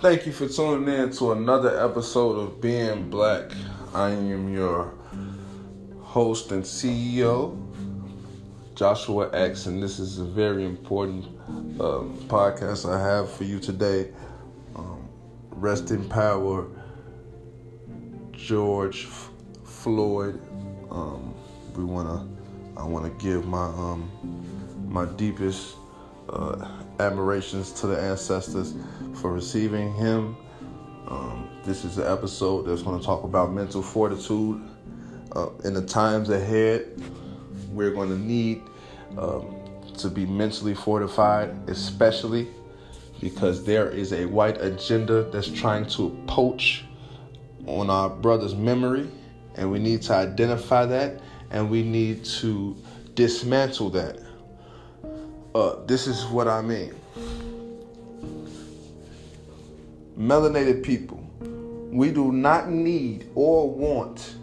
Thank you for tuning in to another episode of Being Black. I am your host and CEO, Joshua X, and this is a very important um, podcast I have for you today. Um, rest in power, George F- Floyd. Um, we wanna, I wanna give my um, my deepest uh, admirations to the ancestors for receiving him. Um, this is an episode that's going to talk about mental fortitude. Uh, in the times ahead, we're going to need um, to be mentally fortified, especially because there is a white agenda that's trying to poach on our brother's memory, and we need to identify that and we need to dismantle that. Uh, this is what I mean. Melanated people, we do not need or want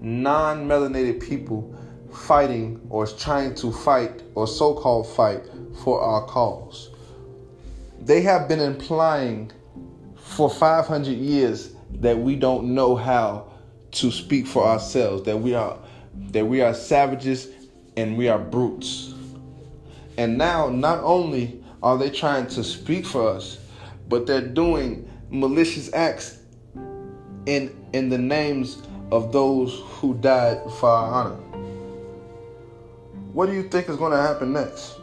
non melanated people fighting or trying to fight or so called fight for our cause. They have been implying for 500 years that we don't know how to speak for ourselves, that we are that we are savages and we are brutes. And now not only are they trying to speak for us, but they're doing malicious acts in in the names of those who died for our honor. What do you think is going to happen next?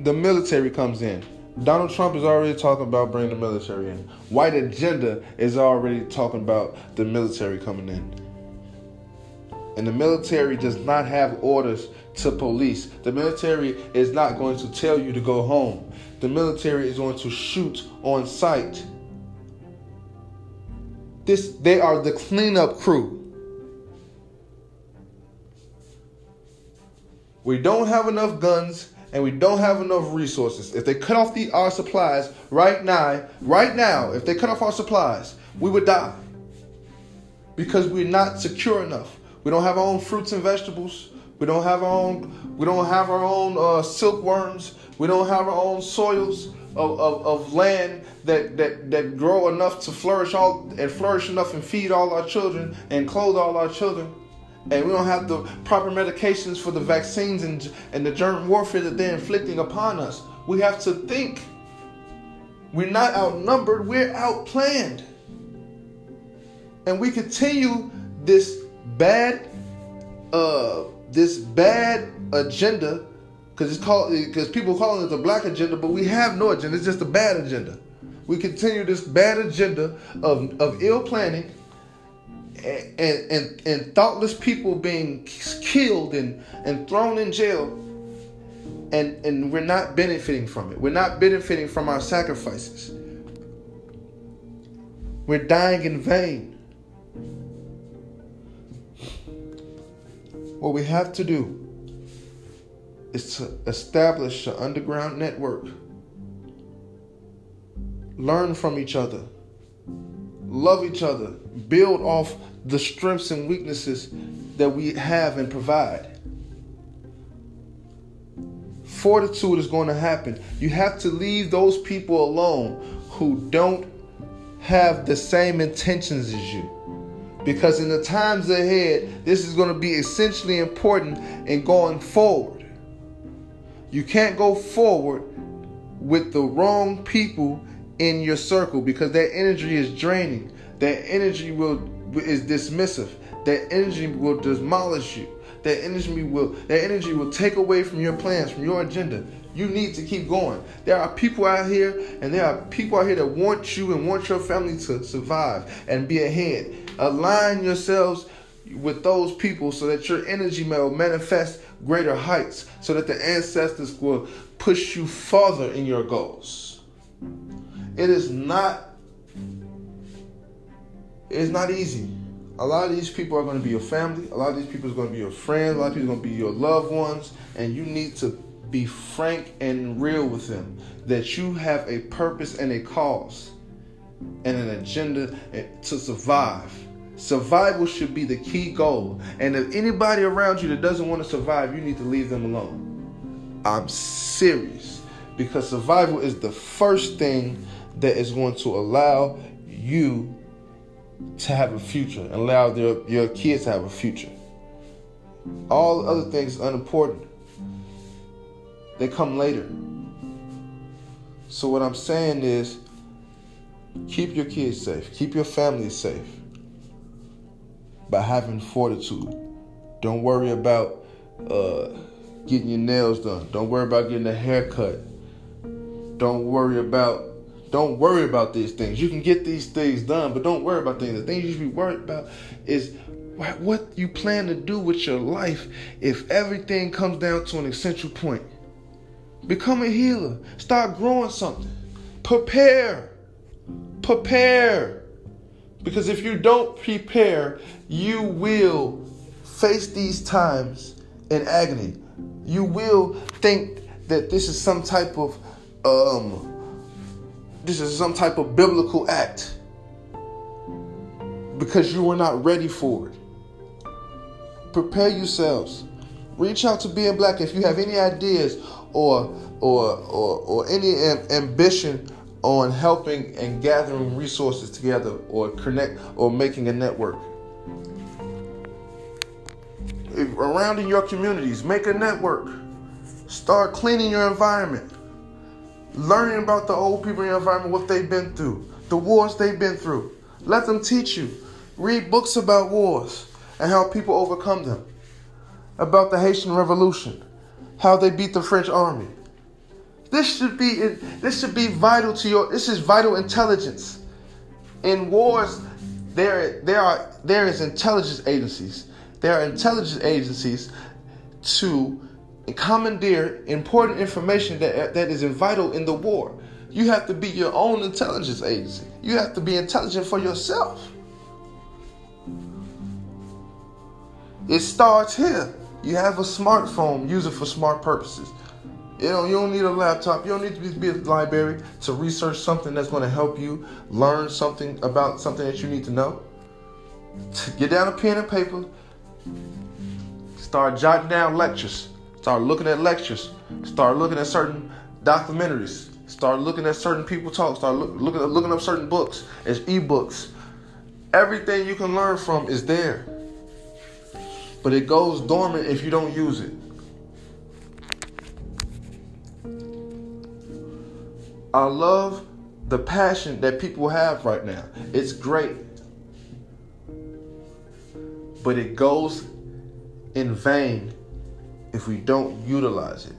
The military comes in. Donald Trump is already talking about bringing the military in. White agenda is already talking about the military coming in. And the military does not have orders to police. The military is not going to tell you to go home. The military is going to shoot on sight. This they are the cleanup crew. We don't have enough guns and we don't have enough resources. If they cut off the our supplies right now, right now, if they cut off our supplies, we would die. Because we're not secure enough. We don't have our own fruits and vegetables. We don't have our own. We don't have our own uh, silkworms. We don't have our own soils of, of, of land that, that that grow enough to flourish all and flourish enough and feed all our children and clothe all our children. And we don't have the proper medications for the vaccines and and the germ warfare that they're inflicting upon us. We have to think. We're not outnumbered. We're outplanned. And we continue this bad uh this bad agenda because it's called because people calling it the black agenda but we have no agenda. It's just a bad agenda. We continue this bad agenda of, of ill planning and, and, and thoughtless people being killed and, and thrown in jail and, and we're not benefiting from it. We're not benefiting from our sacrifices. We're dying in vain What we have to do is to establish an underground network, learn from each other, love each other, build off the strengths and weaknesses that we have and provide. Fortitude is going to happen. You have to leave those people alone who don't have the same intentions as you because in the times ahead, this is going to be essentially important in going forward. You can't go forward with the wrong people in your circle because that energy is draining. That energy will is dismissive. That energy will demolish you. That energy will that energy will take away from your plans, from your agenda. You need to keep going. There are people out here, and there are people out here that want you and want your family to survive and be ahead. Align yourselves with those people so that your energy may manifest greater heights, so that the ancestors will push you further in your goals. It is not it's not easy. A lot of these people are going to be your family. A lot of these people are going to be your friends. A lot of people are going to be your loved ones. And you need to be frank and real with them that you have a purpose and a cause and an agenda to survive. Survival should be the key goal. And if anybody around you that doesn't want to survive, you need to leave them alone. I'm serious because survival is the first thing that is going to allow you to have a future allow their, your kids to have a future. All other things are unimportant. They come later. So what I'm saying is keep your kids safe, keep your family safe by having fortitude. Don't worry about uh, getting your nails done. Don't worry about getting a haircut. Don't worry about don't worry about these things. You can get these things done, but don't worry about things. The things you should be worried about is what you plan to do with your life if everything comes down to an essential point. Become a healer. Start growing something. Prepare. Prepare. Because if you don't prepare, you will face these times in agony. You will think that this is some type of um this is some type of biblical act because you were not ready for it. Prepare yourselves. Reach out to being black if you have any ideas or or or, or any ambition on helping and gathering resources together or connect or making a network. Around in your communities, make a network. Start cleaning your environment learning about the old people in your environment, what they've been through, the wars they've been through. Let them teach you. Read books about wars and how people overcome them. About the Haitian Revolution, how they beat the French army. This should be this should be vital to your this is vital intelligence. In wars, there there are there is intelligence agencies. There are intelligence agencies to commandeer important information that, that is vital in the war. You have to be your own intelligence agency. You have to be intelligent for yourself. It starts here. You have a smartphone, use it for smart purposes. You you don't need a laptop. You don't need to be a library to research something that's going to help you learn something about something that you need to know. Get down a pen and paper. Start jotting down lectures. Start looking at lectures. Start looking at certain documentaries. Start looking at certain people talk. Start look, looking looking up certain books as ebooks. Everything you can learn from is there. But it goes dormant if you don't use it. I love the passion that people have right now. It's great. But it goes in vain if we don't utilize it.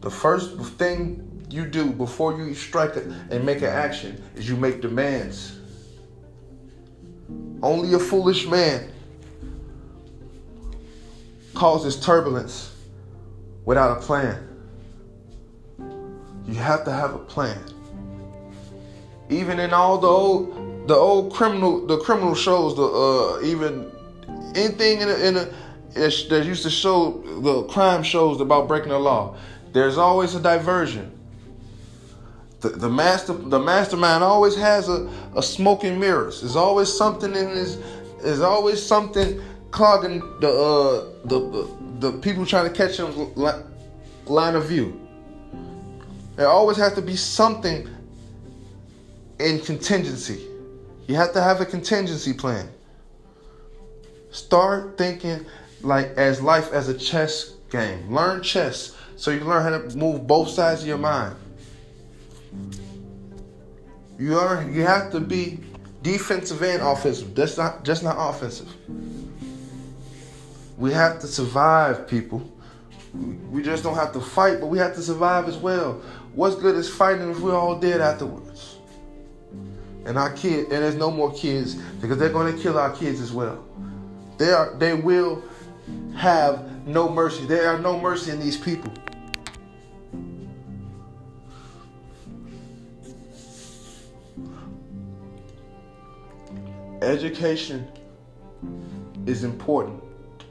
The first thing you do before you strike and make an action is you make demands. Only a foolish man causes turbulence without a plan. You have to have a plan. Even in all the old, the old criminal, the criminal shows, the uh, even anything in a, in a that used to show the crime shows about breaking the law. There's always a diversion. The, the master the mastermind always has a, a smoking mirrors. There's always something in his there's always something clogging the uh the, the, the people trying to catch him line of view. There always has to be something in contingency. You have to have a contingency plan. Start thinking like as life as a chess game. Learn chess so you learn how to move both sides of your mind. You are you have to be defensive and offensive. That's not just not offensive. We have to survive, people. We just don't have to fight, but we have to survive as well. What's good is fighting if we're all dead afterwards? And our kid, and there's no more kids because they're going to kill our kids as well. They are, they will have no mercy. There are no mercy in these people. Education is important.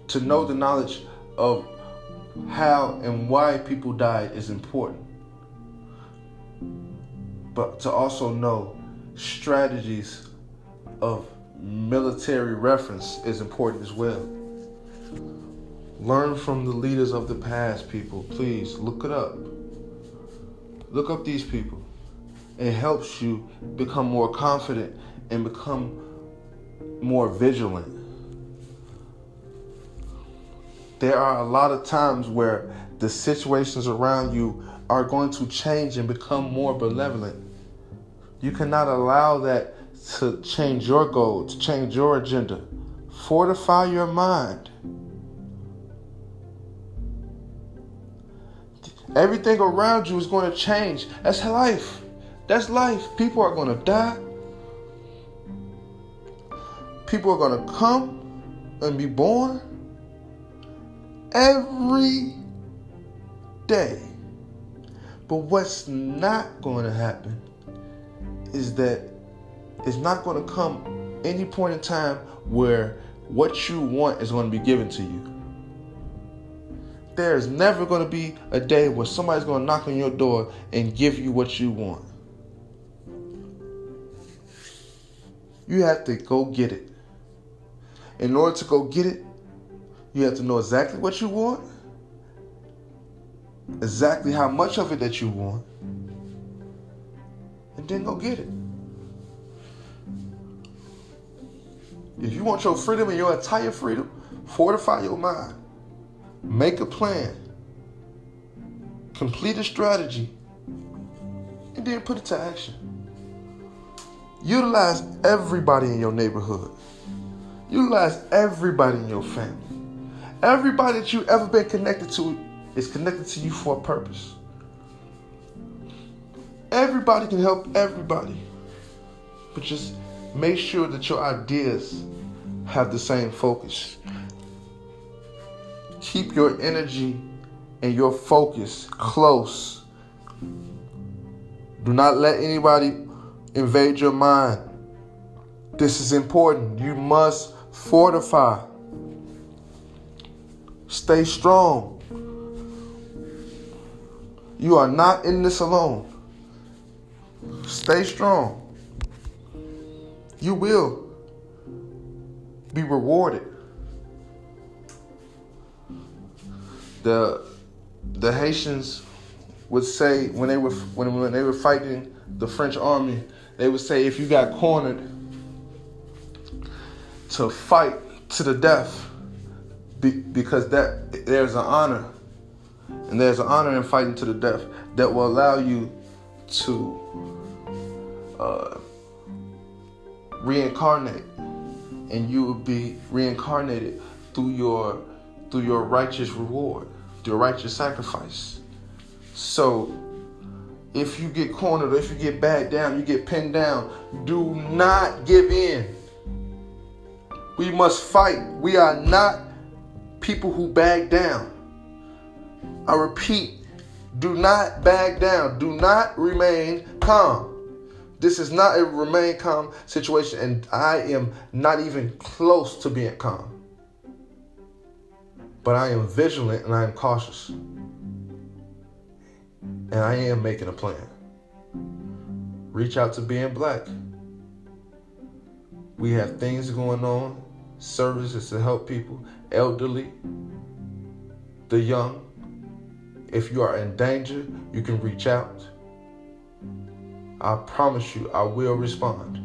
To know the knowledge of how and why people died is important. But to also know strategies of military reference is important as well. Learn from the leaders of the past, people. Please look it up. Look up these people. It helps you become more confident and become more vigilant. There are a lot of times where the situations around you are going to change and become more benevolent. You cannot allow that to change your goal, to change your agenda. Fortify your mind. Everything around you is going to change. That's life. That's life. People are going to die. People are going to come and be born every day. But what's not going to happen is that it's not going to come any point in time where what you want is going to be given to you. There's never going to be a day where somebody's going to knock on your door and give you what you want. You have to go get it. In order to go get it, you have to know exactly what you want, exactly how much of it that you want, and then go get it. If you want your freedom and your entire freedom, fortify your mind. Make a plan. Complete a strategy. And then put it to action. Utilize everybody in your neighborhood. Utilize everybody in your family. Everybody that you've ever been connected to is connected to you for a purpose. Everybody can help everybody. But just make sure that your ideas have the same focus. Keep your energy and your focus close. Do not let anybody invade your mind. This is important. You must fortify. Stay strong. You are not in this alone. Stay strong. You will be rewarded. The the Haitians would say when they were when, when they were fighting the French army, they would say if you got cornered to fight to the death because that there's an honor and there's an honor in fighting to the death that will allow you to uh, reincarnate and you will be reincarnated through your through your righteous reward, through your righteous sacrifice. So if you get cornered if you get backed down, you get pinned down, do not give in. We must fight. We are not people who back down. I repeat, do not back down. Do not remain calm. This is not a remain calm situation, and I am not even close to being calm. But I am vigilant and I am cautious. And I am making a plan. Reach out to being black. We have things going on, services to help people, elderly, the young. If you are in danger, you can reach out. I promise you, I will respond.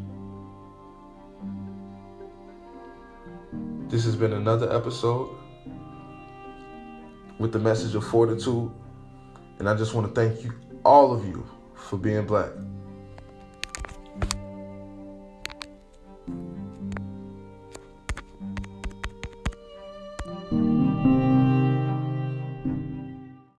This has been another episode with the message of fortitude. And I just want to thank you, all of you, for being black.